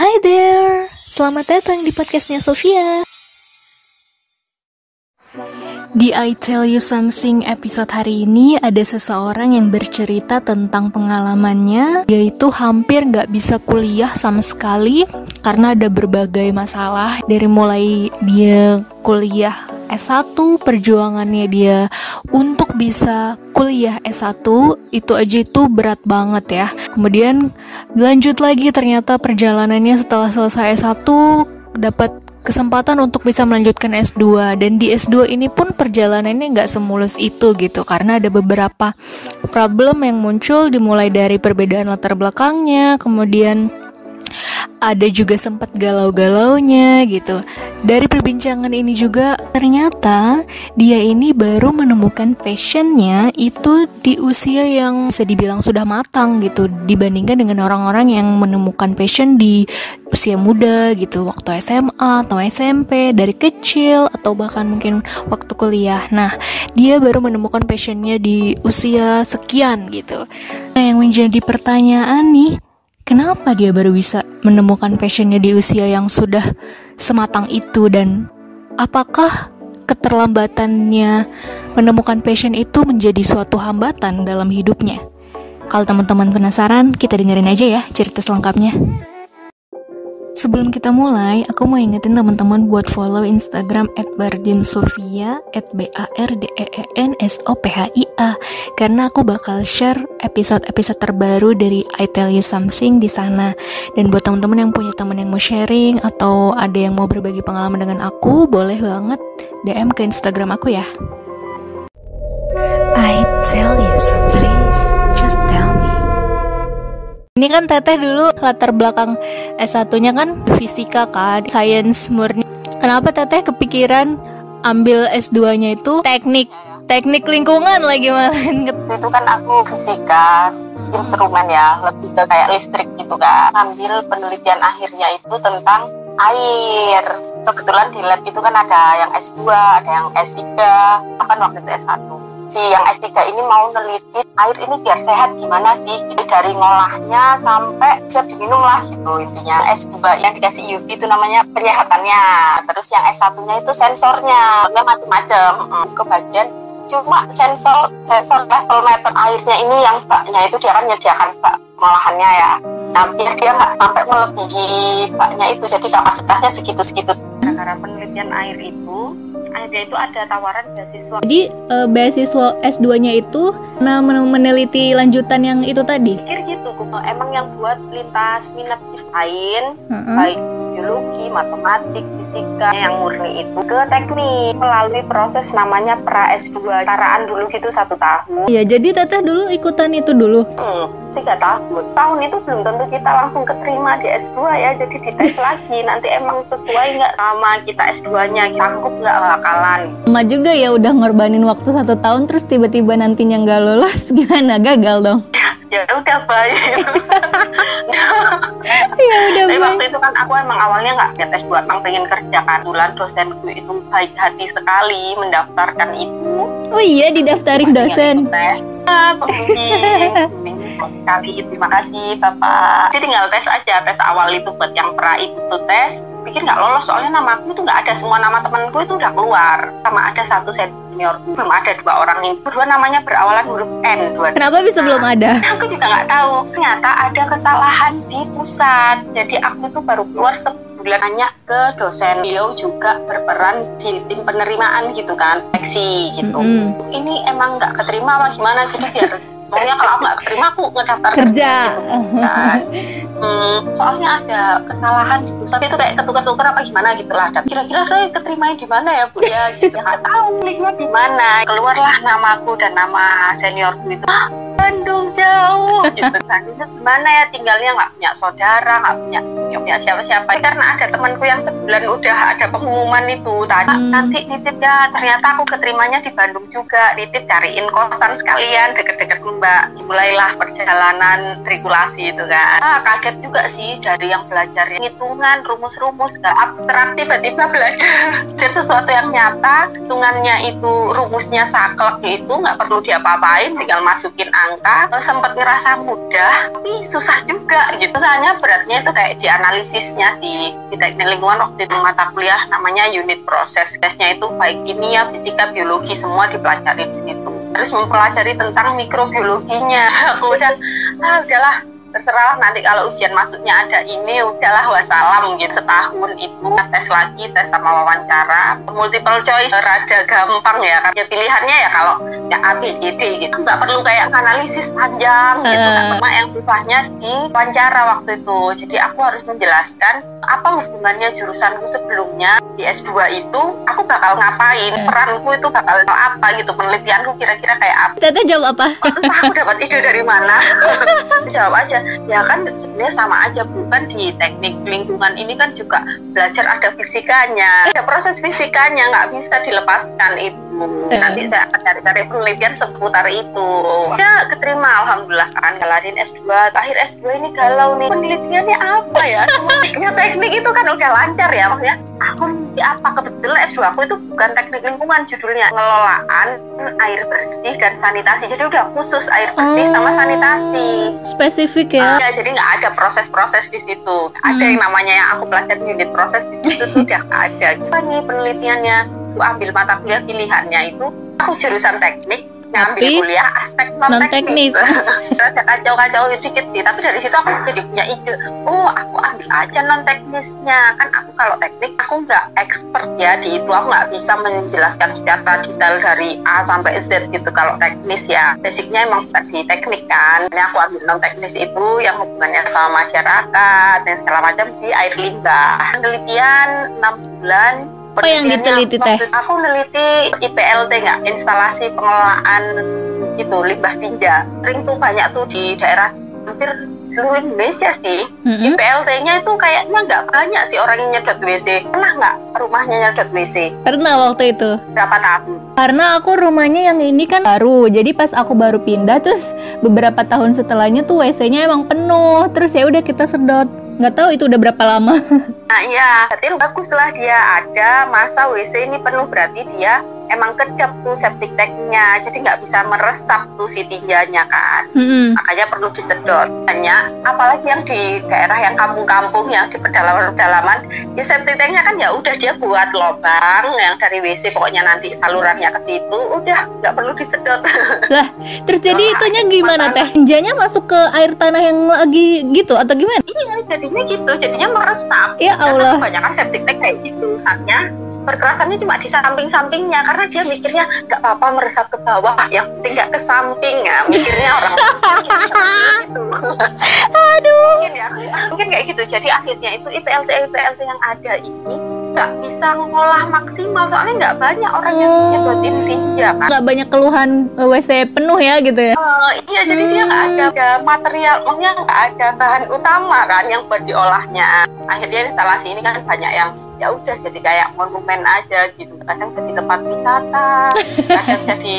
Hi there, selamat datang di podcastnya Sofia. Di I Tell You Something episode hari ini ada seseorang yang bercerita tentang pengalamannya. Yaitu hampir gak bisa kuliah sama sekali Karena ada berbagai masalah. Dari mulai dia kuliah S1 Perjuangannya dia untuk bisa kuliah S1 Itu aja itu berat banget ya. Kemudian lanjut lagi ternyata perjalanannya setelah selesai S1 Dapat kesempatan untuk bisa melanjutkan S2 dan di S2 ini pun perjalanannya nggak semulus itu gitu karena ada beberapa problem yang muncul dimulai dari perbedaan latar belakangnya kemudian ada juga sempat galau-galaunya gitu. Dari perbincangan ini juga ternyata dia ini baru menemukan passionnya itu di usia yang bisa dibilang sudah matang gitu dibandingkan dengan orang-orang yang menemukan passion di usia muda gitu waktu SMA atau SMP dari kecil atau bahkan mungkin waktu kuliah. Nah dia baru menemukan passionnya di usia sekian gitu. Nah yang menjadi pertanyaan nih kenapa dia baru bisa menemukan passionnya di usia yang sudah sematang itu dan apakah keterlambatannya menemukan passion itu menjadi suatu hambatan dalam hidupnya? Kalau teman-teman penasaran, kita dengerin aja ya cerita selengkapnya. Sebelum kita mulai, aku mau ingetin teman-teman buat follow Instagram @bardinsofia @b-a-r-d-e-e-n-s-o-p-h-i-a karena aku bakal share episode-episode terbaru dari I Tell You Something di sana. Dan buat teman-teman yang punya teman yang mau sharing atau ada yang mau berbagi pengalaman dengan aku, boleh banget DM ke Instagram aku ya. I tell you something. Ini kan Teteh dulu latar belakang S1-nya kan fisika kan, science murni. Kenapa Teteh kepikiran ambil S2-nya itu teknik? Teknik lingkungan lagi malah. Itu kan aku fisika instrumen ya lebih ke kayak listrik gitu kan ambil penelitian akhirnya itu tentang air. Kebetulan di lab itu kan ada yang S2 ada yang S3 kan waktu itu S1 si yang S3 ini mau neliti air ini biar sehat gimana sih? Jadi dari ngolahnya sampai siap diminum lah gitu intinya. S2 yang dikasih UV itu namanya penyehatannya. Terus yang S1 nya itu sensornya macam-macam hmm, kebagian cuma sensor sensor level meter airnya ini yang baknya itu dia akan menyediakan bak pengolahannya ya. Nah dia nggak sampai melebihi baknya itu jadi kapasitasnya segitu-segitu. Karena penelitian air itu akhirnya itu ada tawaran beasiswa. Jadi uh, beasiswa S2-nya itu nah meneliti lanjutan yang itu tadi. Pikir gitu, emang yang buat lintas minat lain, uh -uh. baik biologi, matematik, fisika yang murni itu ke teknik melalui proses namanya pra S2 caraan dulu gitu satu tahun. Iya, jadi teteh dulu ikutan itu dulu. Hmm, tiga tahun. Tahun itu belum tentu kita langsung keterima di S2 ya, jadi dites lagi nanti emang sesuai nggak sama kita S2-nya, sanggup nggak bakalan. Lama juga ya udah ngorbanin waktu satu tahun terus tiba-tiba nantinya nggak lolos gimana gagal dong? ya udah baik ya udah tapi waktu itu kan aku emang awalnya nggak niat S2 emang pengen kerja kan. Bulan dosenku itu baik hati sekali mendaftarkan itu. Oh iya didaftarin dosen. ah, pembimbing sekali terima kasih bapak. Jadi tinggal tes aja tes awal itu buat yang pra itu tuh tes. Pikir nggak lolos soalnya nama aku itu nggak ada. Semua nama temanku itu udah keluar. Sama ada satu senior belum ada dua orang ini berdua namanya berawalan huruf N dua kenapa bisa nah, belum ada? aku juga nggak tahu. Ternyata ada kesalahan di pusat. Jadi aku tuh baru keluar sebulan nanya ke dosen. Beliau juga berperan di tim penerimaan gitu kan seksi gitu. Mm -hmm. ini emang nggak keterima apa gimana? Jadi biar Pokoknya kalau aku nggak terima aku ngedaftar kerja. Gitu, kan. hmm, soalnya ada kesalahan di pusat itu kayak ketukar-tukar apa gimana gitu lah. Kira-kira saya keterima di mana ya bu ya? Gitu. Nggak tahu linknya di mana. Keluarlah namaku dan nama seniorku itu. Ah, Bandung jauh gitu kan. Gimana ya tinggalnya nggak punya saudara, nggak punya punya siapa-siapa. Karena ada temanku yang sebulan udah ada pengumuman itu tadi hmm. nanti nitip ya ternyata aku keterimanya di Bandung juga. Nitip cariin kosan sekalian deket-deket mbak mulailah perjalanan trikulasi itu kan ah, kaget juga sih dari yang belajar hitungan rumus-rumus gak abstrak tiba-tiba belajar dan sesuatu yang nyata hitungannya itu rumusnya saklek itu nggak perlu diapa-apain tinggal masukin angka nyangka sempat ngerasa mudah tapi susah juga gitu. Soalnya beratnya itu kayak di analisisnya sih di teknik lingkungan waktu itu mata kuliah namanya unit proses. Tesnya itu baik kimia fisika biologi semua dipelajari di situ. Terus mempelajari tentang mikrobiologinya. Udah ah udahlah terserah nanti kalau ujian masuknya ada ini udahlah wassalam gitu. Setahun itu tes lagi tes sama wawancara. Multiple choice rada gampang ya kan. Ya pilihannya ya kalau ya A B C D gitu. Nggak perlu kayak analisis panjang gitu. Uh. cuma yang susahnya di wawancara waktu itu. Jadi aku harus menjelaskan apa hubungannya jurusanku sebelumnya di S2 itu aku bakal ngapain uh. peranku itu bakal apa gitu. Penelitianku kira-kira kayak apa. Teteh jawab apa? Entah aku dapat ide dari mana. Jawab aja ya kan sebenarnya sama aja bukan di teknik lingkungan ini kan juga belajar ada fisikanya. Ada proses fisikanya nggak bisa dilepaskan itu eh. nanti saya akan cari-cari penelitian seputar itu. Ya keterima. Alhamdulillah kan jalanin S2 akhir S2 ini galau nih. Penelitiannya apa ya? Ya teknik itu kan udah lancar ya maksudnya aku nanti apa? Kebetulan S2 aku itu bukan teknik lingkungan. Judulnya pengelolaan air bersih dan sanitasi. Jadi udah khusus air bersih oh, sama sanitasi. Spesifik ya, uh, ya jadi nggak ada proses-proses di situ. Hmm. ada yang namanya yang aku pelajari unit proses di situ tuh udah ada. Apa nih penelitiannya aku ambil mata kuliah pilihannya itu aku jurusan teknik ngambil tapi kuliah aspek non teknis ada kacau-kacau dikit sih tapi dari situ aku jadi punya ide. Oh aku ambil aja non teknisnya kan aku kalau teknik aku nggak expert ya di itu. Aku nggak bisa menjelaskan secara detail dari A sampai Z gitu kalau teknis ya. Basicnya emang tadi teknik kan. Ini aku ambil non teknis itu yang hubungannya sama masyarakat dan segala macam di air limbah. Penelitian 6 bulan apa yang diteliti teh? Aku neliti IPLT nggak, instalasi pengelolaan itu limbah tinja. Sering tuh banyak tuh di daerah hampir seluruh Indonesia sih. Mm-hmm. IPLT-nya itu kayaknya nggak banyak sih orang yang nyedot WC. Pernah nggak rumahnya nyedot WC? Pernah waktu itu. Berapa tahun? Karena aku rumahnya yang ini kan baru, jadi pas aku baru pindah, terus beberapa tahun setelahnya tuh WC-nya emang penuh. Terus ya udah kita sedot nggak tahu itu udah berapa lama. Nah iya berarti baguslah dia ada masa WC ini penuh berarti dia emang kedap tuh septic tanknya jadi nggak bisa meresap tuh si tinjanya kan. Mm-hmm. makanya perlu disedot banyak. Apalagi yang di daerah yang kampung-kampung yang di pedalaman-pedalaman ya septic tanknya kan ya udah dia buat lubang yang dari WC pokoknya nanti salurannya ke situ udah nggak perlu disedot. Lah terus jadi oh, itunya gimana teh? Tinjanya masuk ke air tanah yang lagi gitu atau gimana? Iya jadinya gitu jadinya meresap. Ya Allah. banyak kan septic tank kayak gitu hanya perkerasannya cuma di samping-sampingnya karena dia mikirnya nggak apa-apa meresap ke bawah yang penting nggak ke samping ya. Mikirnya orang gitu aduh. Mungkin ya mungkin kayak gitu. Jadi akhirnya itu IPLT IPLT yang ada ini nggak bisa ngolah maksimal soalnya nggak banyak orang yang oh. nyedotin tinja kan? Nggak banyak keluhan eh, WC penuh ya gitu ya? Uh, iya jadi dia nggak ada, ada material maksudnya nggak ada bahan utama kan yang buat diolahnya. Akhirnya instalasi ini kan banyak yang ya udah jadi kayak monumen aja gitu. Kadang jadi tempat wisata kadang jadi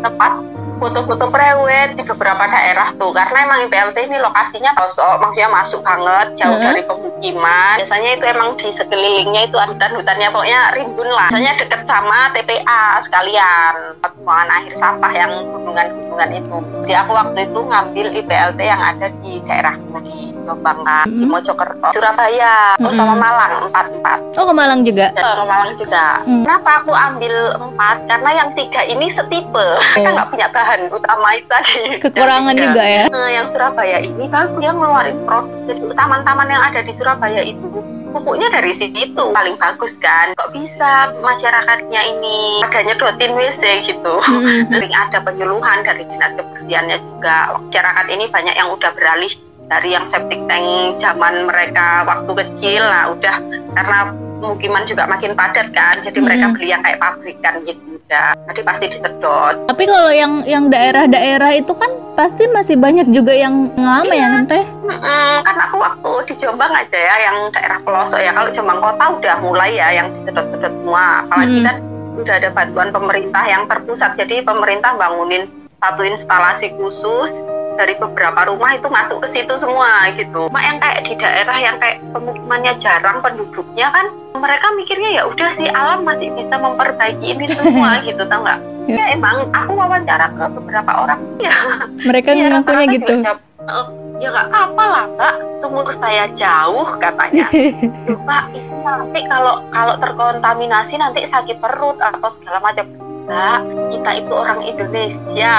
tempat foto-foto prewed di beberapa daerah tuh karena emang IPLT ini lokasinya pelosok maksudnya masuk banget jauh mm -hmm. dari pemukiman. Biasanya itu emang di sekelilingnya itu hutan-hutannya pokoknya rimbun lah. Biasanya deket sama TPA sekalian pembuangan akhir sampah yang hubungan-hubungan itu. Jadi aku waktu itu ngambil IPLT yang ada di daerah di Jombang kan, mm-hmm. di Mojokerto, Surabaya, mm-hmm. sama Malang empat empat. Oh ke Malang juga? Ke Malang juga. Mm. Kenapa aku ambil empat? Karena yang tiga ini setipe, kita nggak punya bahan utama itu tadi. Kekurangan juga ya? Nah, yang Surabaya ini bagus dia ngeluarin produk. Jadi taman-taman yang ada di Surabaya itu pupuknya dari situ paling bagus kan kok bisa masyarakatnya ini adanya dotin WC gitu mm-hmm. sering ada penyuluhan dari dinas kebersihannya juga masyarakat ini banyak yang udah beralih dari yang septic tank zaman mereka waktu kecil. Lah udah karena pemukiman juga makin padat kan jadi hmm. mereka beli yang kayak pabrikan gitu. Udah jadi pasti disedot. Tapi kalau yang yang daerah-daerah itu kan pasti masih banyak juga yang lama ya, iya. ya teh? Mm kan aku waktu di Jombang aja ya yang daerah pelosok ya. Kalau Jombang kota udah mulai ya yang disedot-sedot semua. Apalagi hmm. kan udah ada bantuan pemerintah yang terpusat. Jadi pemerintah bangunin satu instalasi khusus dari beberapa rumah itu masuk ke situ semua gitu. Cuma yang kayak di daerah yang kayak pemukimannya jarang penduduknya kan mereka mikirnya ya udah sih alam masih bisa memperbaiki ini semua gitu tau nggak? ya emang aku wawancara ke beberapa orang ya. Mereka ya, ngakunya gitu? jawab, uh, ya nggak apa lah mbak. Sumur saya jauh katanya. Pak itu nanti kalau kalau terkontaminasi nanti sakit perut atau segala macam mbak kita itu orang Indonesia.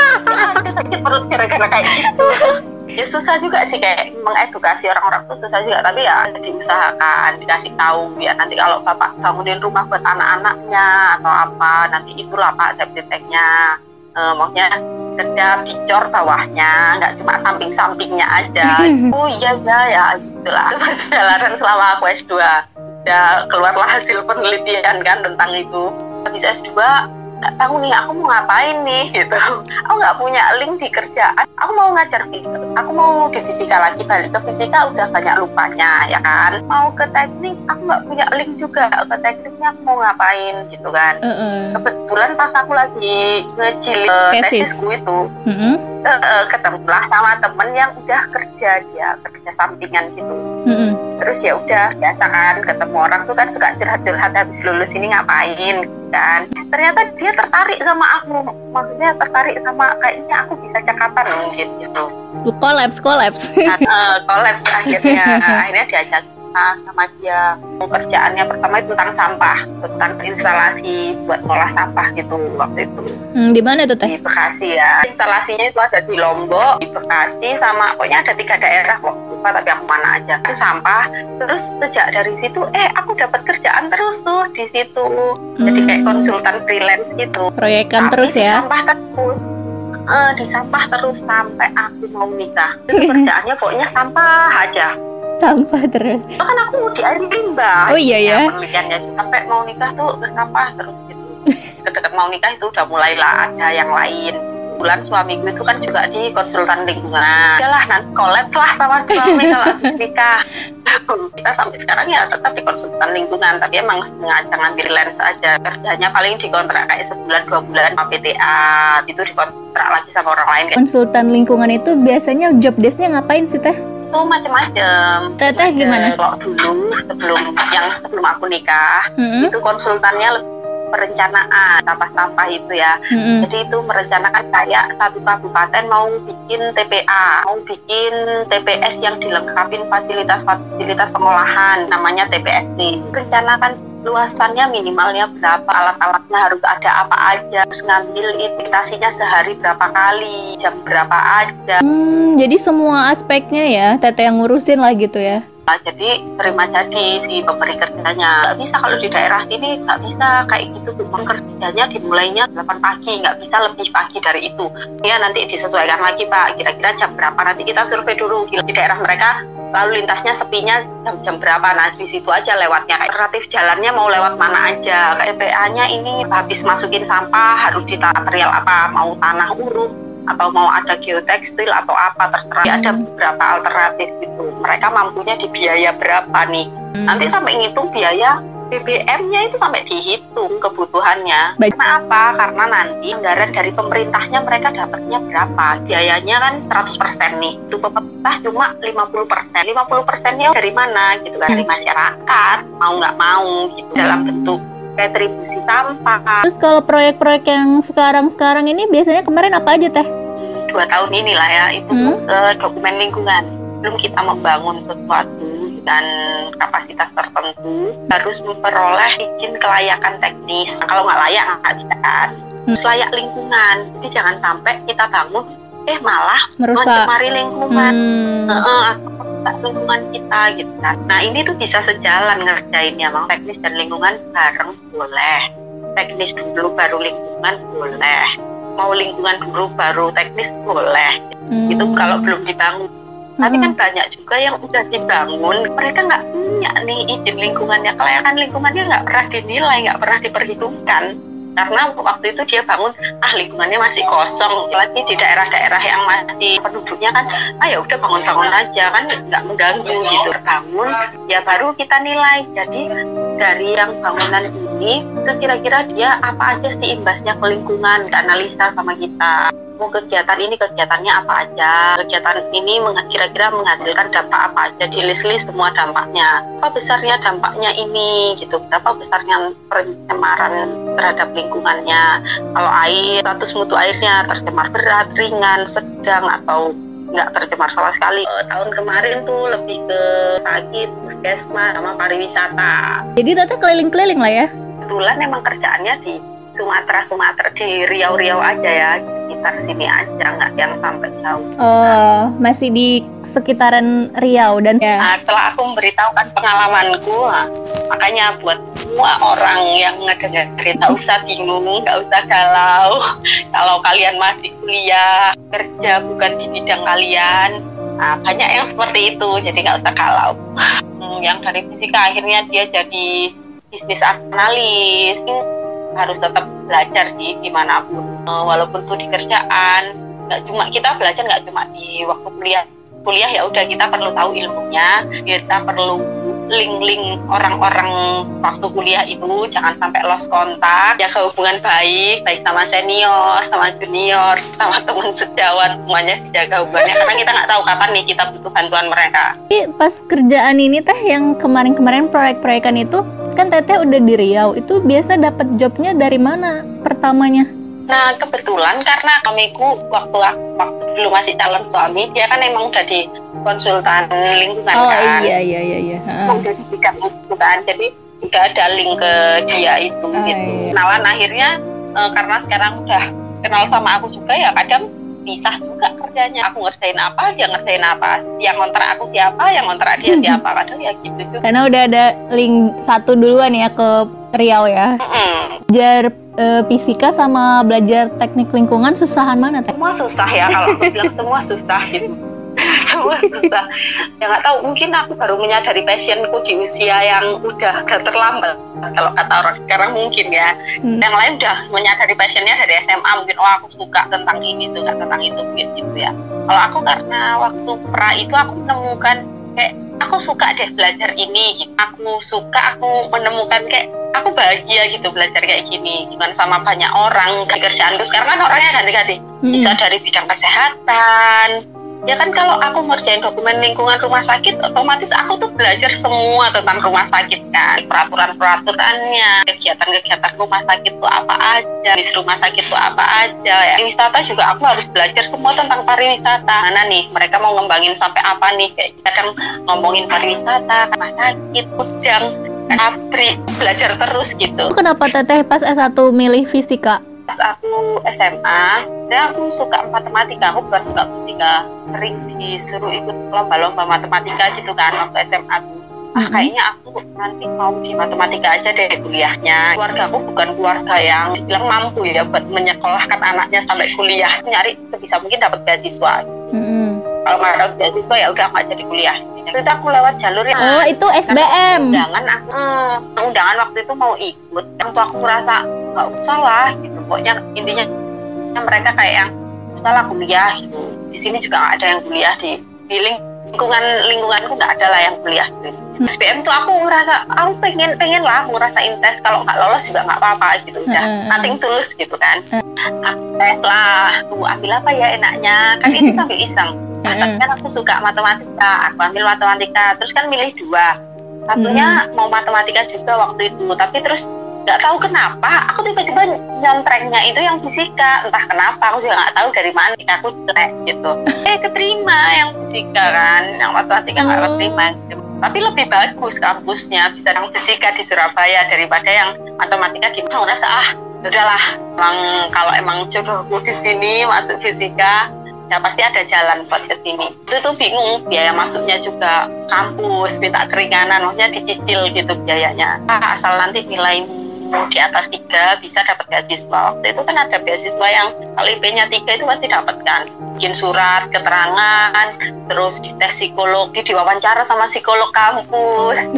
Sakit perut gara-gara kayak gitu. Ya susah juga sih kayak mengedukasi orang-orang tuh susah juga. Tapi ya diusahakan dikasih tahu biar nanti kalau bapak bangunin rumah buat anak-anaknya atau apa nanti itulah pak safety tanknya uh, maksudnya kedap dicor bawahnya nggak cuma samping-sampingnya aja. Oh iya ya ya itulah perjalanan selama aku S2 ya keluarlah hasil penelitian kan tentang itu habis S2 nggak tahu nih aku mau ngapain nih gitu. Aku nggak punya link di kerjaan. Aku mau ngajar aku mau di fisika lagi balik ke fisika udah banyak lupanya ya kan? Mau ke teknik aku nggak punya link juga. Ke tekniknya aku mau ngapain gitu kan? Uh -uh. kebetulan pas aku lagi ngecil tesisku itu uh -uh. Uh, ketemulah sama temen yang udah kerja dia kerja sampingan gitu mm -hmm. terus ya udah biasa kan ketemu orang tuh kan suka curhat-curhat habis lulus ini ngapain? Kan. Ternyata dia tertarik sama aku. Maksudnya tertarik sama kayaknya aku bisa cekatan mungkin gitu. Kolaps kolaps. Kolaps akhirnya. Akhirnya diajak sama dia. Pekerjaannya pertama itu tentang sampah tentang instalasi buat ngolah sampah gitu waktu itu. Hmm, di mana tuh teh? Di Bekasi ya. Instalasinya itu ada di Lombok di Bekasi sama pokoknya ada tiga daerah kok lupa tapi aku mana aja itu sampah terus sejak dari situ eh aku dapat kerjaan terus tuh di situ hmm. jadi kayak konsultan freelance gitu proyekan terus ya sampah terus uh, di sampah terus sampai aku mau nikah kerjaannya pokoknya sampah aja sampah terus. Kan aku di air limbah. Oh iya ya. Penelitiannya sampai mau nikah tuh bersampah terus gitu. Dekat mau nikah itu udah mulailah ada yang lain. Bulan suamiku itu kan juga di konsultan lingkungan. Yalah nanti collab lah sama suami kalau habis nikah. Kita sampai sekarang ya tetap di konsultan lingkungan, tapi emang sengaja ngambil lens aja. Kerjanya paling dikontrak kayak sebulan dua bulan sama PTA, itu dikontrak lagi sama orang lain. Konsultan lingkungan itu biasanya job desknya ngapain sih teh? itu macam-macam. Teteh gimana? Kalau dulu sebelum yang sebelum aku nikah mm-hmm. itu konsultannya lebih perencanaan sampah-sampah itu ya. Mm-hmm. Jadi itu merencanakan kayak satu kabupaten mau bikin TPA, mau bikin TPS yang dilengkapi fasilitas-fasilitas pengolahan namanya TPSD. Rencanakan luasannya minimalnya berapa alat-alatnya harus ada apa aja terus ngambil iritasinya sehari berapa kali jam berapa aja hmm, jadi semua aspeknya ya tete yang ngurusin lah gitu ya jadi terima jadi si pemberi kerjanya. Nggak bisa kalau di daerah sini nggak bisa. Kayak gitu memang kerjanya dimulainya 8 pagi. Nggak bisa lebih pagi dari itu. Ya nanti disesuaikan lagi pak. Kira-kira jam berapa? Nanti kita survei dulu. Di daerah mereka lalu lintasnya sepinya jam-jam berapa? Nah di situ aja lewatnya. Kayak relatif jalannya mau lewat mana aja. Kayak TPA-nya ini habis masukin sampah harus di material apa mau tanah uruk atau mau ada geotekstil atau apa terserah ada beberapa alternatif gitu mereka mampunya di biaya berapa nih hmm. nanti sampai ngitung biaya BBM-nya itu sampai dihitung kebutuhannya. Baik. Karena apa? Karena nanti anggaran dari pemerintahnya mereka dapatnya berapa? Biayanya kan 100% nih. Itu pemerintah cuma 50%. 50 persennya dari mana gitu kan? Dari masyarakat. Mau nggak mau gitu dalam bentuk retribusi sampah. Terus kalau proyek-proyek yang sekarang-sekarang ini biasanya kemarin apa aja teh? Dua tahun inilah ya itu hmm? uh, dokumen lingkungan. Belum kita membangun sesuatu dan kapasitas tertentu harus memperoleh izin kelayakan teknis. Nah, kalau nggak layak nggak bisa kan. Hmm. layak lingkungan. Jadi jangan sampai kita bangun eh malah mencemari lingkungan. Hmm. Uh, lingkungan kita gitu kan. Nah ini tuh bisa sejalan ngerjainnya, mang teknis dan lingkungan bareng boleh. Teknis dulu baru lingkungan boleh. Mau lingkungan dulu baru teknis boleh. Hmm. Itu kalau belum dibangun. Hmm. Tapi kan banyak juga yang udah dibangun, mereka nggak punya nih izin lingkungannya, kelayakan lingkungannya nggak pernah dinilai, nggak pernah diperhitungkan karena waktu itu dia bangun ah lingkungannya masih kosong lagi di daerah-daerah yang masih penduduknya kan ah ya udah bangun-bangun aja kan nggak mengganggu gitu. Bangun ya baru kita nilai. Jadi dari yang bangunan ini kira-kira dia apa aja sih imbasnya ke lingkungan analisa sama kita kegiatan ini kegiatannya apa aja? Kegiatan ini kira-kira menghasilkan dampak apa aja? Di list-list semua dampaknya. Apa besarnya dampaknya ini? Gitu. Berapa besarnya pencemaran terhadap lingkungannya? Kalau air status mutu airnya tercemar berat ringan sedang atau nggak tercemar sama sekali. Uh, tahun kemarin tuh lebih ke sakit, puskesmas, sama pariwisata. Jadi teteh keliling-keliling lah ya? Kebetulan memang kerjaannya di Sumatera, Sumatera di Riau-Riau aja ya sekitar sini aja nggak yang sampai jauh. Oh, masih di sekitaran Riau dan ya. Nah, setelah aku memberitahukan pengalamanku, nah, makanya buat semua orang yang ngedengar cerita usah bingung, nggak usah galau. Kalau kalian masih kuliah, kerja bukan di bidang kalian, nah, banyak yang seperti itu, jadi nggak usah galau. Hmm, yang dari fisika akhirnya dia jadi bisnis analis harus tetap belajar sih di mana pun. Uh, walaupun tuh di kerjaan nggak cuma kita belajar nggak cuma di waktu kuliah. Kuliah ya udah kita perlu tahu ilmunya kita perlu link-link orang-orang waktu kuliah itu jangan sampai lost kontak jaga hubungan baik baik sama senior sama junior sama teman sejawat semuanya dijaga hubungannya. Karena kita nggak tahu kapan nih kita butuh bantuan mereka. Pas kerjaan ini teh yang kemarin-kemarin proyek-proyekan itu kan teteh udah di Riau. Itu biasa dapat jobnya dari mana pertamanya Nah kebetulan karena kamiku waktu waktu dulu masih calon suami dia kan emang udah di konsultan lingkungan oh, kan. iya iya iya iya. Udah di bidang itu kan jadi udah ada link ke dia itu oh, gitu. Iya. Kenalan akhirnya uh, karena sekarang udah kenal sama aku juga ya kadang pisah juga kerjanya aku ngerjain apa dia ngerjain apa yang kontrak aku siapa yang kontrak dia siapa kadang ya gitu juga karena udah ada link satu duluan ya ke Riau ya mm belajar uh, fisika sama belajar teknik lingkungan susahan mana teh? Semua susah ya kalau aku bilang semua susah gitu. Semua susah. Ya nggak tahu mungkin aku baru menyadari passionku di usia yang udah terlambat kalau kata orang sekarang mungkin ya. Hmm. yang lain udah menyadari passionnya dari SMA mungkin oh aku suka tentang ini suka tentang itu gitu ya. Kalau aku karena waktu pra itu aku menemukan kayak aku suka deh belajar ini gitu. Aku suka aku menemukan kayak aku bahagia gitu belajar kayak gini. Dengan sama banyak orang kerjaanku sekarang kan orangnya ganti-ganti. Hmm. bisa dari bidang kesehatan ya kan kalau aku ngerjain dokumen lingkungan rumah sakit otomatis aku tuh belajar semua tentang rumah sakit kan. Peraturan-peraturannya kegiatan-kegiatan rumah sakit tuh apa aja di rumah sakit tuh apa aja. Ya wisata juga aku harus belajar semua tentang pariwisata. Mana nih mereka mau ngembangin sampai apa nih? Kayak kita kan ngomongin pariwisata rumah sakit udang pabrik belajar terus gitu. Kenapa teteh pas S1 milih fisika pas aku SMA saya aku suka matematika aku bukan suka fisika. Sering disuruh ikut lomba-lomba matematika gitu kan waktu SMA aku ah kayaknya aku nanti mau di matematika aja deh kuliahnya. Keluarga aku bukan keluarga yang bilang mampu ya buat menyekolahkan anaknya sampai kuliah. Nyari sebisa mungkin dapat beasiswa. Mm-hmm. kalau nggak dapat beasiswa ya udah nggak jadi kuliah. Itu aku lewat jalur yang oh itu SBM undangan aku hmm, undangan waktu itu mau ikut. Yang aku merasa nggak usah lah gitu. Pokoknya intinya mereka kayak yang salah kuliah gitu. Di sini juga nggak ada yang kuliah di di lingkungan lingkunganku nggak ada lah yang kuliah. Gitu. Hmm. SBM tuh aku ngerasa aku pengen pengen lah ngerasain tes kalau nggak lolos juga nggak apa-apa gitu. Udah hmm. nothing tulus gitu kan. Aku tes lah aku ambil apa ya enaknya. Kan itu sambil iseng. Nah, tapi kan aku suka matematika. Aku ambil matematika terus kan milih dua. Satunya hmm. mau matematika juga waktu itu. Tapi terus nggak tahu kenapa aku tiba-tiba nyontrengnya itu yang fisika entah kenapa aku juga nggak tahu dari mana aku cerai gitu eh keterima yang fisika kan yang matematika nggak oh. keterima gitu. tapi lebih bagus kampusnya bisa yang fisika di Surabaya daripada yang matematika gimana merasa ah ya udahlah emang kalau emang jodohku di sini masuk fisika ya pasti ada jalan buat ke sini. Itu tuh bingung biaya masuknya juga kampus, minta keringanan, maksudnya dicicil gitu biayanya. Ah, asal nanti nilai di atas tiga bisa dapat beasiswa. Waktu itu kan ada beasiswa yang kalau IP-nya tiga itu pasti dapat kan. Bikin surat keterangan terus di tes psikologi diwawancara sama psikolog kampus.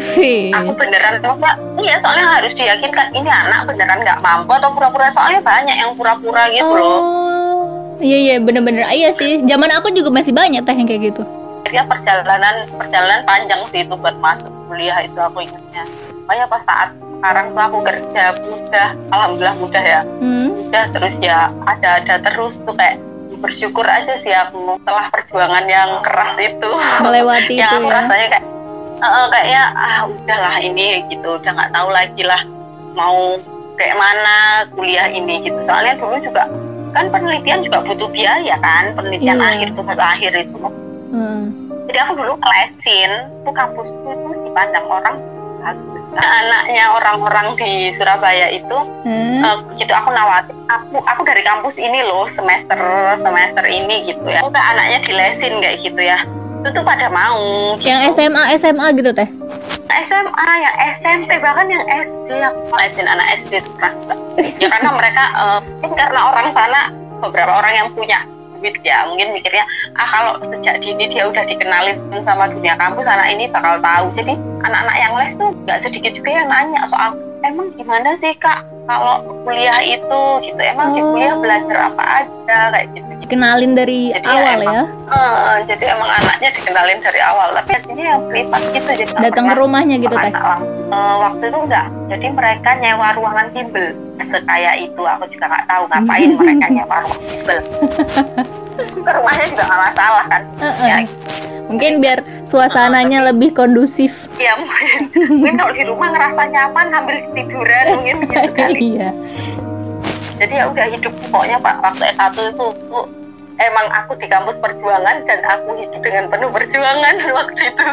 Aku beneran mbak iya soalnya harus diyakinkan ini anak beneran nggak mampu atau pura-pura. Soalnya banyak yang pura-pura gitu oh. loh iya iya bener-bener. Iya sih zaman aku juga masih banyak teh yang kayak gitu. Ya perjalanan perjalanan panjang sih itu buat masuk kuliah itu aku ingatnya makanya pas saat sekarang tuh aku kerja mudah alhamdulillah mudah ya hmm. mudah terus ya ada ada terus tuh kayak bersyukur aja sih aku setelah perjuangan yang keras itu melewati yang itu aku ya rasanya kayak uh, kayaknya ah udahlah ini gitu udah nggak tahu lagi lah mau kayak mana kuliah ini gitu soalnya dulu juga kan penelitian juga butuh biaya kan penelitian Iya. akhir tugas akhir itu Hmm. jadi aku dulu ngelesin tuh kampusku itu dipandang orang anaknya orang-orang di Surabaya itu Hmm. eh, gitu aku nawatin aku aku dari kampus ini loh semester semester ini gitu ya aku anaknya dilesin kayak gitu ya itu tuh pada mau gitu. yang SMA SMA gitu teh SMA yang SMP bahkan yang SD aku ngelesin anak SD Mbak. ya karena mereka mungkin karena orang sana beberapa orang yang punya duit ya mungkin mikirnya ah kalau sejak dini dia udah dikenalin sama dunia kampus anak ini bakal tahu. Jadi anak-anak yang les tuh nggak sedikit juga yang nanya soal emang gimana sih kak kalau kuliah itu gitu emang di kuliah Oh. belajar apa aja kayak gitu. Kenalin dari Jadi ya awal emang- ya? Eh, jadi emang anaknya dikenalin dari awal tapi aslinya yang privat gitu jadi datang ke rumahnya gitu langsung. Eh, waktu itu enggak jadi mereka nyewa ruangan timbel. Sekaya itu aku juga nggak tahu ngapain mereka nyewa ruangan timbel ke rumahnya juga nggak masalah kan? Heeh. ya, mungkin biar suasananya lebih kondusif. Ya mungkin, mungkin kalau di rumah ngerasa nyaman sambil tiduran mungkin gitu kali iya. Jadi ya udah hidup pokoknya pak. Waktu S1 itu emang aku di kampus perjuangan dan aku hidup dengan penuh perjuangan waktu itu.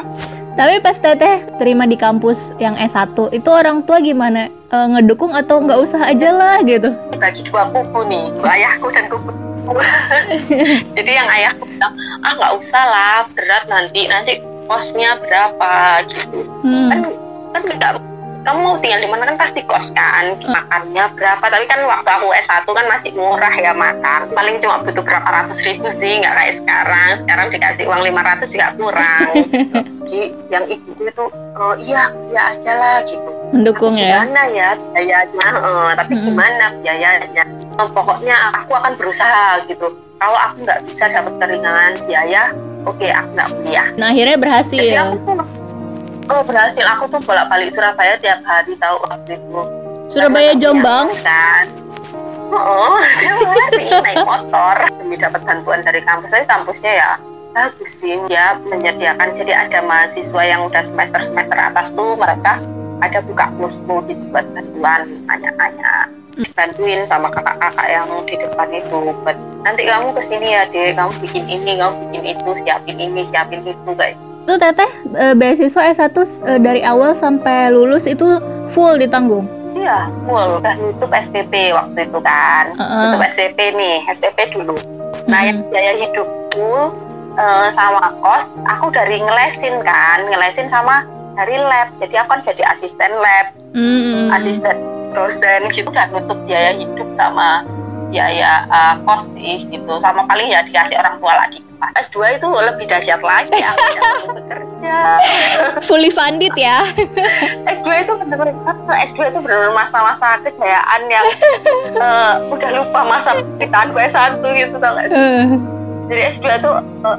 Tapi pas teteh terima di kampus yang S1 itu orang tua gimana? Eh, ngedukung atau nggak usah aja lah gitu? Bagi dua kubu nih ayahku dan kubu. jadi yang ayahku bilang ah nggak usah lah berat nanti nanti kosnya berapa gitu. Kan hmm. kan nggak kamu mau tinggal di mana kan pasti kos kan makannya berapa. Tapi kan waktu aku S1 kan masih murah ya makan. Paling cuma butuh berapa ratus ribu sih nggak kayak sekarang. Sekarang dikasih uang 500 juga kurang. Jadi yang ibuku itu oh, iya iya aja lah gitu. Mendukung tapi ya? gimana ya biayanya? Eh, tapi Mm-mm. gimana biayanya pokoknya aku akan berusaha gitu. Kalau aku nggak bisa dapat keringanan biaya oke aku nggak kuliah. Nah akhirnya jadi berhasil aku tuh oh berhasil. Aku tuh bolak balik Surabaya tiap hari tahu waktu itu. Surabaya Jombang? kan? Oh tiap hari naik motor. Demi dapat bantuan dari kampus. Tapi kampusnya ya bagus sih. Ya menyediakan jadi ada mahasiswa yang udah semester semester atas tuh mereka ada buka posko gitu buat bantuan tanya-tanya bantuin sama kakak-kakak yang di depan itu buat nanti kamu ke sini ya deh kamu bikin ini kamu bikin itu siapin ini siapin itu kayak itu teteh eh, beasiswa S1 eh, dari awal sampai lulus itu full ditanggung Iya, full udah nutup SPP waktu itu kan. Heeh. Nutup SPP nih, SPP dulu. Nah, yang Hmm. biaya hidupku eh, sama kos, aku dari ngelesin kan, ngelesin sama dari lab. Jadi aku kan jadi asisten lab, Hmm. asisten dosen gitu. Udah nutup biaya hidup sama biaya eh, kos sih gitu. Sama paling ya dikasih orang tua lagi. S2 itu lebih dahsyat lagi, aku perlu bekerja. fully funded ya S2 itu benar-benar S2 itu benar-benar masa-masa kejayaan yang eh, udah lupa masa pernikahan gue satu gitu tau gak? Eh, Jadi S2 itu eh,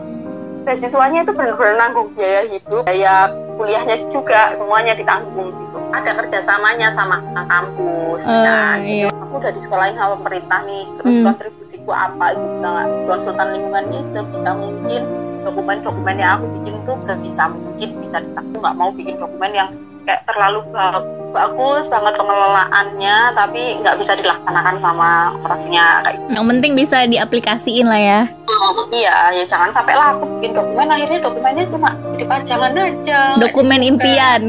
beasiswanya itu benar-benar nanggung biaya hidup, biaya kuliahnya juga semuanya ditanggung gitu. Ada kerjasamanya sama kampus, eh, kan? iya. Aku udah disekolahin sama pemerintah nih, terus Hmm. kontribusiku apa gitu tau gak? Konsultan lingkungan ini sebisa mungkin dokumen-dokumen yang aku bikin tuh sebisa mungkin bisa ditanggung nggak mau bikin dokumen yang kayak terlalu ba- bagus banget pengelolaannya tapi nggak bisa dilaksanakan sama orangnya kayak yang penting bisa diaplikasiin lah ya. Gitu. iya ya jangan sampai lah aku bikin dokumen akhirnya dokumennya cuma di pajangan aja. Dokumen impian.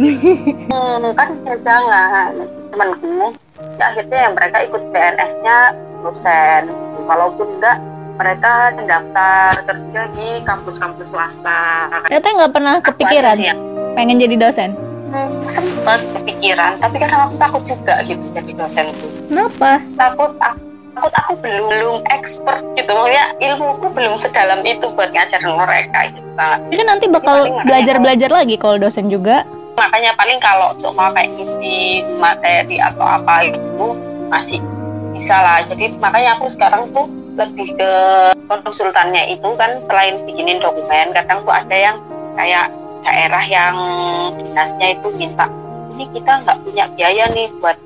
Hmm, kan ya jangan. Temanku ya akhirnya yang mereka ikut PNS-nya dosen. Kalaupun enggak mereka mendaftar kerja di kampus-kampus swasta. Ternyata nggak pernah kepikiran yang pengen jadi dosen Hmm, sempet kepikiran tapi kadang aku takut juga gitu jadi dosen tuh kenapa? Takut aku takut aku belum belum expert gitu. Maksudnya ilmuku belum sedalam itu buat ngajarin mereka gitu Tapi kan nanti bakal belajar belajar lagi kalau dosen juga. Makanya paling kalau cuma kayak isi materi atau apa itu masih bisa lah. Jadi makanya aku sekarang tuh lebih ke konsultannya itu kan selain bikinin dokumen kadang tuh ada yang kayak daerah yang dinasnya itu minta ini kita nggak punya biaya nih buat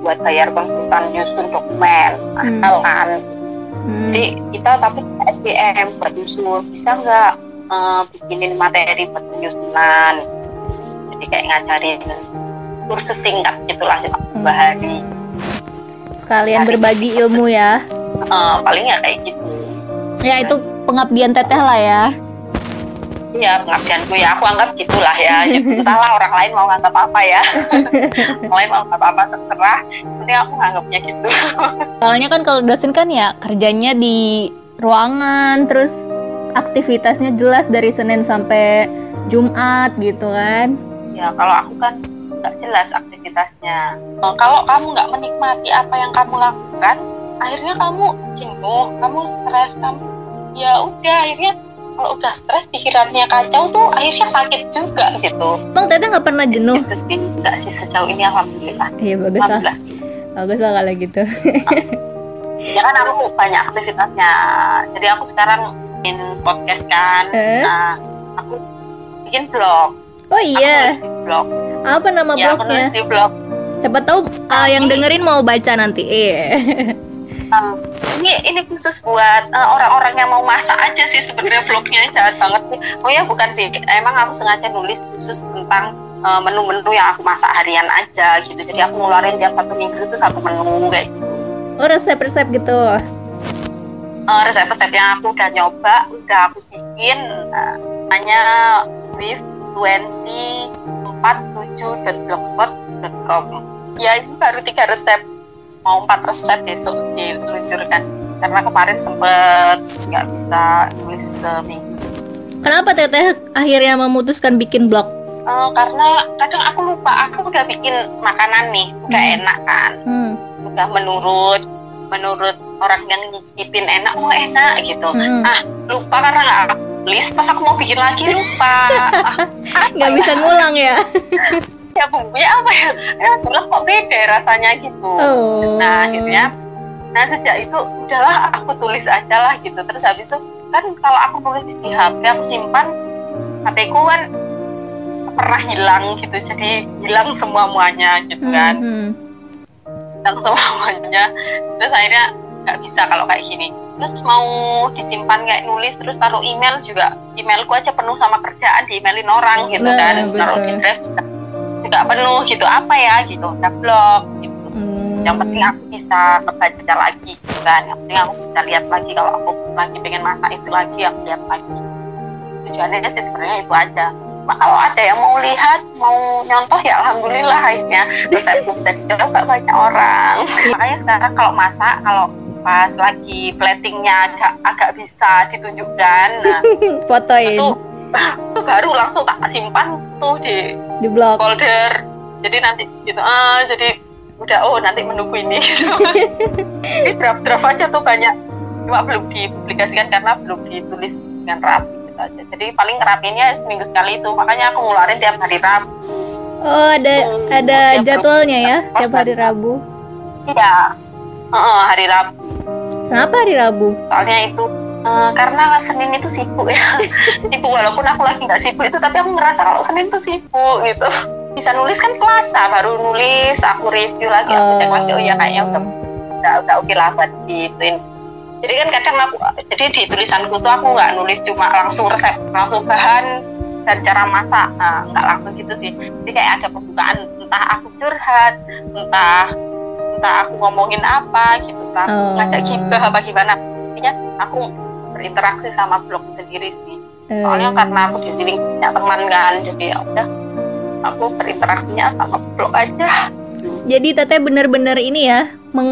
buat bayar konsultan nyusun dokumen Hmm. kan? Hmm. jadi kita tapi SDM buat nyusul bisa nggak uh, bikinin materi buat penyusunan? Jadi kayak ngajarin kursus singkat gitulah hmm. hari. Sekalian berbagi ilmu ya. Uh, paling ya kayak gitu. Ya itu pengabdian teteh lah ya Iya pengabdianku ya aku anggap gitulah ya. ya entahlah orang lain mau nganggap apa ya. orang lain mau nganggap apa terserah. Nanti aku nganggapnya gitu. Soalnya kan kalau dosen kan ya kerjanya di ruangan, terus aktivitasnya jelas dari Senin sampai Jumat gitu kan. Ya kalau aku kan nggak jelas aktivitasnya. Nah, kalau kamu nggak menikmati apa yang kamu lakukan, akhirnya kamu jenuh, kamu stres, kamu ya udah akhirnya kalau udah stres pikirannya kacau tuh akhirnya sakit juga gitu. Bang teteh nggak pernah jenuh? gitu sih. Nggak sih sejauh ini alhamdulillah. Iya bagus lah. Bagus lah kalau gitu. Ya kan aku banyak aktivitasnya. Jadi aku sekarang bikin podcast kan. Eh? nah aku bikin blog. Oh iya. blog. Apa nama ya, blognya? aku di blog. Siapa tahu uh, yang dengerin mau baca nanti. Eh um, ini ini khusus buat uh, orang-orang yang mau masak aja sih sebenarnya vlognya. Jahat banget nih oh ya bukan sih. Emang aku sengaja nulis khusus tentang uh, menu-menu yang aku masak harian aja gitu. Jadi aku ngeluarin tiap satu minggu itu satu menu kayak gitu. Oh resep-resep gitu? Uh, resep-resep yang aku udah nyoba udah aku bikin uh, hanya with 24.7.blogspot.com ya ini baru tiga resep mau empat resep besok diluncurkan karena kemarin sempet nggak bisa nulis seminggu. Kenapa Teteh akhirnya memutuskan bikin blog? Uh, karena kadang aku lupa aku udah bikin makanan nih udah hmm. enak kan, hmm. udah menurut menurut orang yang nyicipin enak oh enak gitu. Hmm. Ah lupa karena nggak list pas aku mau bikin lagi lupa. nggak ah, bisa ya? ngulang ya? ya bumbunya apa ya? Ya bilang kok beda rasanya gitu. Oh. nah akhirnya nah sejak itu udahlah aku tulis aja lah gitu. Terus habis itu kan kalau aku nulis di HP aku simpan HP ku kan pernah hilang gitu. Jadi hilang semua muanya gitu kan. Mm -hmm. hilang semua muanya terus akhirnya nggak bisa kalau kayak gini. Terus mau disimpan kayak nulis terus taruh email juga. Emailku aja penuh sama kerjaan di emailin orang gitu nah, kan. taruh di drive nggak penuh gitu. Apa ya gitu udah blog gitu. Hmm. yang penting aku bisa kebaca lagi gitu kan. Yang penting aku bisa lihat lagi. Kalau aku lagi pengen masak itu lagi aku lihat lagi. Tujuannya sih sebenarnya itu aja. Kalau ada yang mau lihat mau nyontoh ya alhamdulillah akhirnya. Aku bisa dicoba banyak orang. Makanya sekarang kalau masak kalau pas lagi platingnya agak, agak bisa ditunjukkan nah, fotoin. Itu baru langsung tak simpan tuh di di blog folder. Jadi nanti gitu ah jadi udah oh nanti menunggu ini. Ini draft draft aja tuh banyak. Cuma belum dipublikasikan karena belum ditulis dengan rapi gitu aja. Jadi paling ngerapinya seminggu sekali itu. Makanya aku ngeluarin tiap hari Rabu. Oh ada hmm, ada jadwalnya ya? Tiap hari Rabu? Iya. Uh, uh, hari Rabu. Kenapa hari Rabu? Soalnya itu Uh, karena Senin itu sibuk ya. Sibuk walaupun aku lagi nggak sibuk itu tapi aku ngerasa kalau Senin itu sibuk gitu. Bisa nulis kan Selasa baru nulis aku review lagi aku cek lagi oh ya kayaknya udah udah, udah oke lah buat dituin. Jadi kan kadang aku jadi di tulisanku tuh aku nggak nulis cuma langsung resep langsung bahan dan cara masak. Nah, nggak langsung gitu sih. Jadi kayak ada pembukaan entah aku curhat entah entah aku ngomongin apa gitu entah aku oh. ngajak gibah apa gimana. Intinya aku berinteraksi sama blog sendiri sih soalnya hmm. karena aku di sini punya teman kan jadi ya udah aku berinteraksinya sama blog aja jadi teteh bener-bener ini ya meng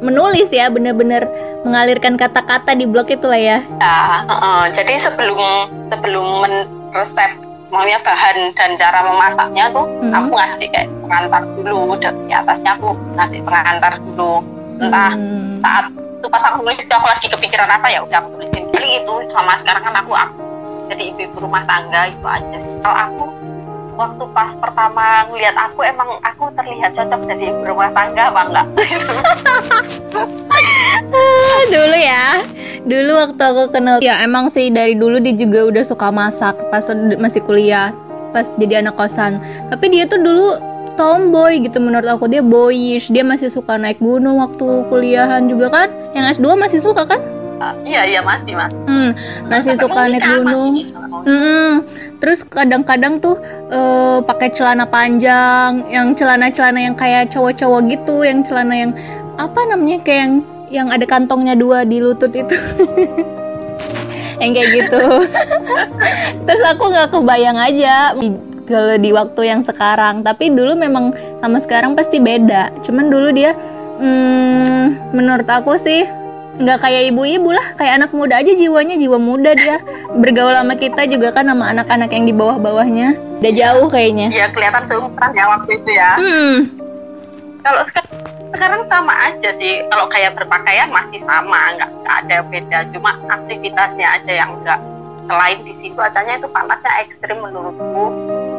menulis ya bener-bener mengalirkan kata-kata di blog itu lah ya ya uh, jadi sebelum sebelum resep maunya bahan dan cara memasaknya tuh hmm. aku ngasih kayak pengantar dulu dan di atasnya aku ngasih pengantar dulu entah hmm. saat itu pas aku nulis aku lagi kepikiran apa ya udah aku jadi itu sama sekarang kan aku, aku jadi ibu rumah tangga itu aja. Kalau aku waktu pas pertama ngeliat aku emang aku terlihat cocok jadi ibu rumah tangga apa enggak? Dulu ya dulu waktu aku kenal ya emang sih dari dulu dia juga udah suka masak pas masih kuliah pas jadi anak kosan. Tapi dia tuh dulu tomboy gitu menurut aku dia boyish dia masih suka naik gunung waktu kuliahan juga kan. Yang S2 masih suka kan iya iya masih mas hmm, masih Sampai suka naik gunung. Mm-mm. Terus kadang-kadang tuh eh, pakai celana panjang, yang celana-celana yang kayak cowok-cowok gitu, yang celana yang apa namanya kayak yang yang ada kantongnya dua di lutut itu. yang kayak gitu. Terus aku nggak kebayang aja kalau di waktu yang sekarang. Tapi dulu memang sama sekarang pasti beda. Cuman dulu dia, hmm, menurut aku sih nggak kayak ibu-ibu lah kayak anak muda aja jiwanya jiwa muda dia. Bergaul sama kita juga kan sama anak-anak yang di bawah-bawahnya. Udah jauh kayaknya. Iya kelihatan seumuran ya waktu itu ya. Hmm. Kalau sekarang sekarang sama aja sih. Kalau kayak berpakaian masih sama nggak nggak ada beda. Cuma aktivitasnya aja yang enggak selain di situ acanya itu panasnya ekstrim menurutku.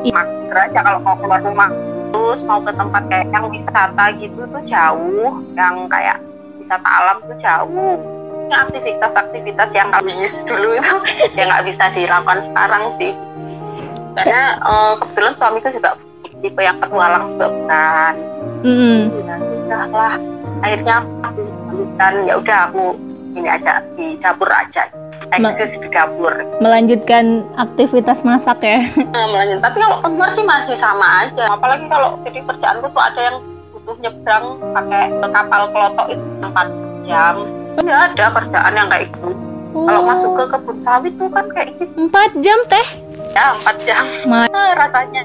Iya. mager aja kalau mau keluar rumah terus mau ke tempat kayak yang wisata gitu tuh jauh. Yang kayak wisata alam tuh jauh. Ini aktivitas-aktivitas yang habis dulu itu yang nggak bisa dilakukan sekarang sih. Karena eh, kebetulan suamiku juga tipe yang petualang juga bukan. Ya lah. Akhirnya aku ya udah aku ini aja di dapur aja. Eksis di dapur. melanjutkan aktivitas masak ya? Nah, melanjut. Tapi kalau keluar sih masih sama aja. Apalagi kalau jadi kerjaanku tuh ada yang butuh nyebrang pakai kapal kelotok itu 4 jam. Nggak ada kerjaan yang kayak gitu. Kalau Oh, masuk ke kebun sawit tuh kan kayak gitu. Empat jam teh? Ya 4 jam. Ma- Eh, rasanya.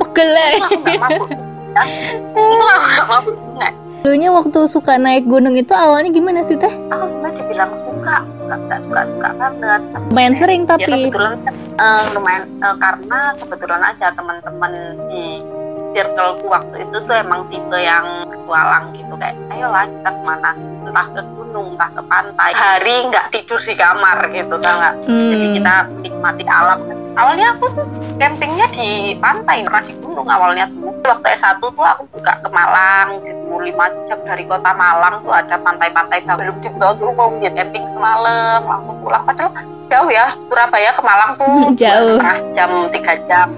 Pegel mabuk. Ya. itu aku nggak mabuk sungai dulunya waktu suka naik gunung itu awalnya gimana sih teh? Aku sebenarnya dibilang suka. Nggak suka suka banget. Lumayan sering ya tapi. kebetulan kan, eh, lumayan eh, karena kebetulan aja teman-teman di circleku waktu itu tuh emang tipe yang petualang gitu kayak ayolah kita ke mana? Entah ke gunung entah ke pantai. Hari nggak tidur di kamar gitu kan nggak? Jadi Hmm. kita menikmati alam. Awalnya aku tuh campingnya di pantai pernah di gunung awalnya tuh. Waktu S1 tuh aku juga ke Malang gitu. Lima jam dari kota Malang tuh ada pantai-pantai belum tuh mau dia camping semalam langsung pulang. Padahal jauh ya Surabaya ke Malang tuh Jauh. setengah jam tiga jam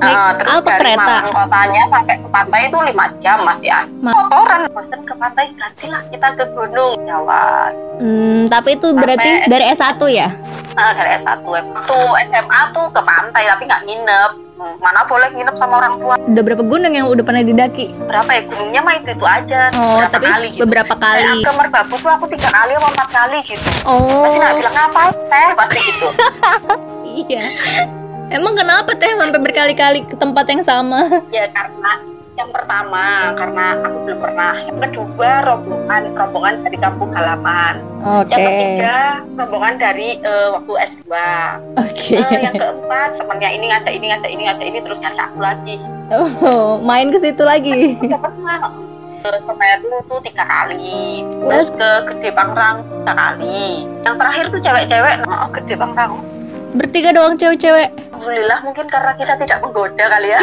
Naik Eh, terus apa, dari kereta? Malang kotanya sampai ke pantai itu lima jam masih ada Ma- motoran bosan ke pantai gantilah kita ke gunung Jawa. Hmm, tapi itu berarti Sampai dari S1 ya? Nah, dari S1 waktu SMA tuh ke pantai tapi nggak nginep. Mana boleh nginep sama orang tua. Udah berapa gunung yang udah pernah didaki? Berapa ya? Gunungnya mah itu itu aja. Oh berapa tapi kali gitu. beberapa kali. Kayak ke Merbabu tuh aku tiga kali atau empat kali gitu. Oh. Pasti nggak bilang ngapain teh pasti gitu. Iya emang kenapa teh sampai berkali-kali ke tempat yang sama? Ya karena yang pertama karena aku belum pernah. Yang kedua rombongan rombongan dari kampung halaman. Oke. Yang ketiga rombongan dari eh, waktu S2 oke. Eh, yang keempat temennya ini ngajak ini ngajak ini ngajak ini terus ngajak aku lagi. Oh main ke situ lagi. Dapat mana ke Semeru tuh tiga kali. Terus ke Gede Pangrang tiga kali. Yang terakhir tuh cewek-cewek oh, Gede Pangrang bertiga doang cewek-cewek. Alhamdulillah mungkin karena kita tidak menggoda kali ya.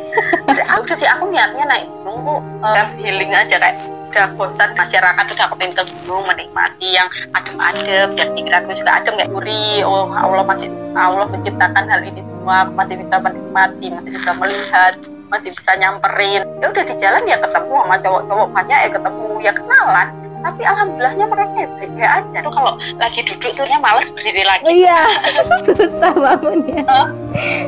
Udah- udah sih aku niatnya naik gunung tuh eh, healing aja kayak udah bosan masyarakat udah kepingin ke gunung menikmati yang adem-adem dan pikiranku juga adem kayak Uri oh Allah masih Allah menciptakan hal ini semua masih bisa menikmati masih bisa melihat masih bisa nyamperin. Ya udah di jalan ya ketemu sama cowok-cowok banyak ya ketemu ya kenalan tapi alhamdulillahnya mereka ya aja. Tuh kalau lagi duduk tuh males berdiri lagi. Iya susah bangunnya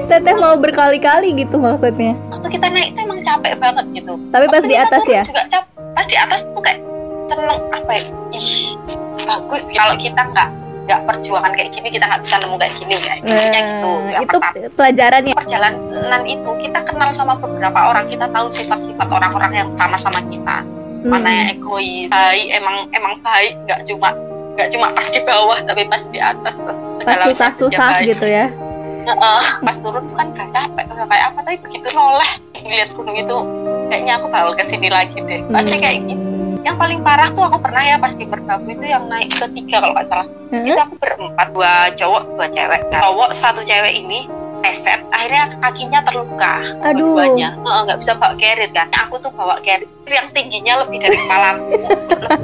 teteh mau berkali-kali gitu maksudnya. Waktu kita naik tuh emang capek banget gitu. Tapi pas Waktu di atas ya? juga capek pas di atas tuh kayak seneng apa ya? Ih bagus kalau kita nggak nggak perjuangan kayak gini kita nggak bisa nemu kayak gini ya. Intinya gitu Nah, yang itu pertama. pelajarannya perjalanan itu kita kenal sama beberapa orang. Kita tahu sifat-sifat orang-orang yang sama sama kita mana yang Hmm. egois baik emang emang baik nggak cuma nggak cuma pas di bawah tapi pas di atas pas pas macam susah-susah baik. gitu ya Heeh, pas turun tuh kan gak capek udah kayak apa tapi begitu noleh ngeliat gunung itu kayaknya aku bakal ke sini lagi deh pasti kayak gitu yang paling parah tuh aku pernah ya pas di Merbabu itu yang naik ketiga kalau nggak salah Hmm. itu aku berempat dua cowok dua cewek cowok satu cewek ini eset akhirnya kakinya terluka. Aduh. nggak bisa bawa carrier kan? Aku tuh bawa carrier. Yang tingginya lebih dari kepalaku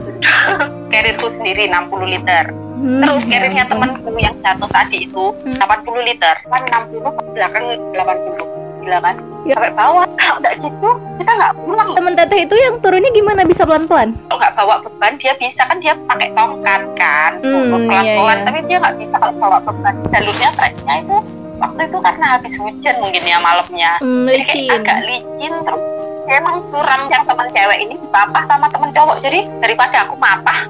carrierku sendiri 60 liter. Hmm, Terus ya carriernya ampun. temanku yang jatuh tadi itu Hmm. 80 liter, kan 60 ke belakang 80. alhamdulillah kan? Ya. sampai bawah. Kalau nggak gitu kita nggak pulang. Temen teteh itu yang turunnya gimana? Bisa pelan-pelan? Kalau nggak bawa beban dia bisa kan? Dia pakai tongkat kan? Hmm, pelan-pelan iya, iya. tapi dia nggak bisa kalau bawa beban. Jalurnya treknya itu waktu itu karena habis hujan mungkin ya malamnya. Hmm, jadi kayak agak licin terus emang suram yang teman cewek ini dipapah sama teman cowok. Jadi daripada aku mapah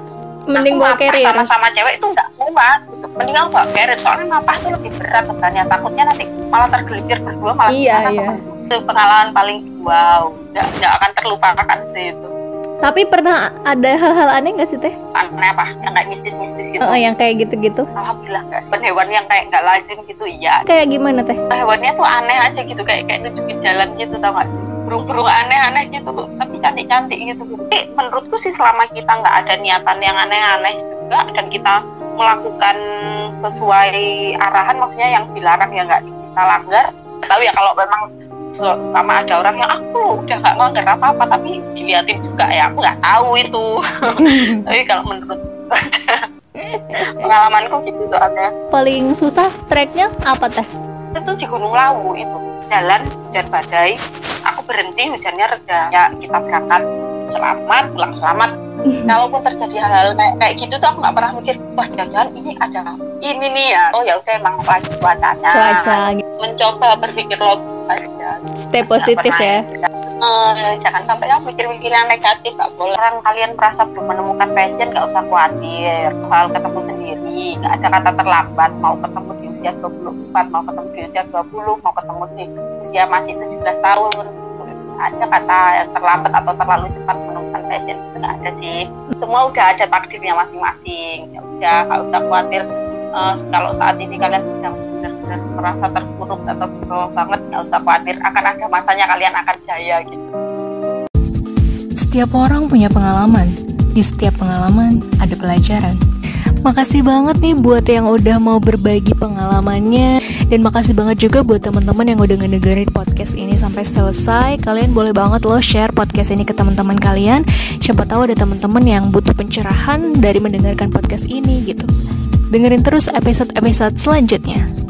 mending bawa carrier. sama-sama cewek itu nggak kuat. Gitu. mending aku bawa carrier soalnya mapah tuh lebih berat bebannya takutnya nanti malah tergelincir berdua malah iya, iya. itu pengalaman paling wow nggak nggak akan terlupakan sih itu tapi pernah ada hal-hal aneh nggak sih teh? Aneh apa? Yang kayak mistis-mistis gitu? Oh, yang kayak gitu-gitu? Alhamdulillah nggak sih. Hewan yang kayak nggak lazim gitu iya. Kayak gimana teh? Hewannya tuh aneh aja gitu kayak kayak nunjukin jalan gitu tau gak? burung-burung aneh-aneh gitu tapi cantik-cantik gitu tapi menurutku sih selama kita nggak ada niatan yang aneh-aneh juga dan kita melakukan sesuai arahan maksudnya yang dilarang ya nggak kita langgar tahu ya kalau memang sama ada orang yang aku udah nggak melanggar apa-apa tapi diliatin juga ya aku nggak tahu itu. Tapi kalau menurut pengalamanku gitu ada paling susah treknya apa teh? Itu di Gunung Lawu itu jalan hujan badai aku berhenti hujannya reda ya kita berangkat selamat pulang selamat. Kalaupun terjadi hal-hal kayak, kayak gitu tuh aku nggak pernah mikir wah jangan-jangan ini ada ini nih ya oh ya udah emang cuacanya. Cuaca mencoba berpikir logis aja. Stay positif ya. Uh, jangan sampai kamu mikir-mikir yang negatif gak boleh. Orang kalian merasa belum menemukan passion gak usah khawatir. Hal ketemu sendiri gak ada kata terlambat. Mau ketemu di usia 24 mau ketemu di usia 20 mau ketemu di usia masih 17 tahun. Ada kata yang terlambat atau terlalu cepat menemukan passion itu nggak ada sih. Semua udah ada takdirnya masing-masing. Ya udah nggak usah khawatir. Uh, kalau saat ini kalian sedang benar-benar merasa terpuruk atau bawah banget nggak usah khawatir akan ada masanya kalian akan jaya gitu. Setiap orang punya pengalaman. Di setiap pengalaman ada pelajaran. Makasih banget nih buat yang udah mau berbagi pengalamannya. Dan makasih banget juga buat teman-teman yang udah ngedengerin podcast ini sampai selesai. Kalian boleh banget loh share podcast ini ke teman-teman kalian. Siapa tahu ada teman-teman yang butuh pencerahan dari mendengarkan podcast ini gitu. Dengerin terus episode-episode selanjutnya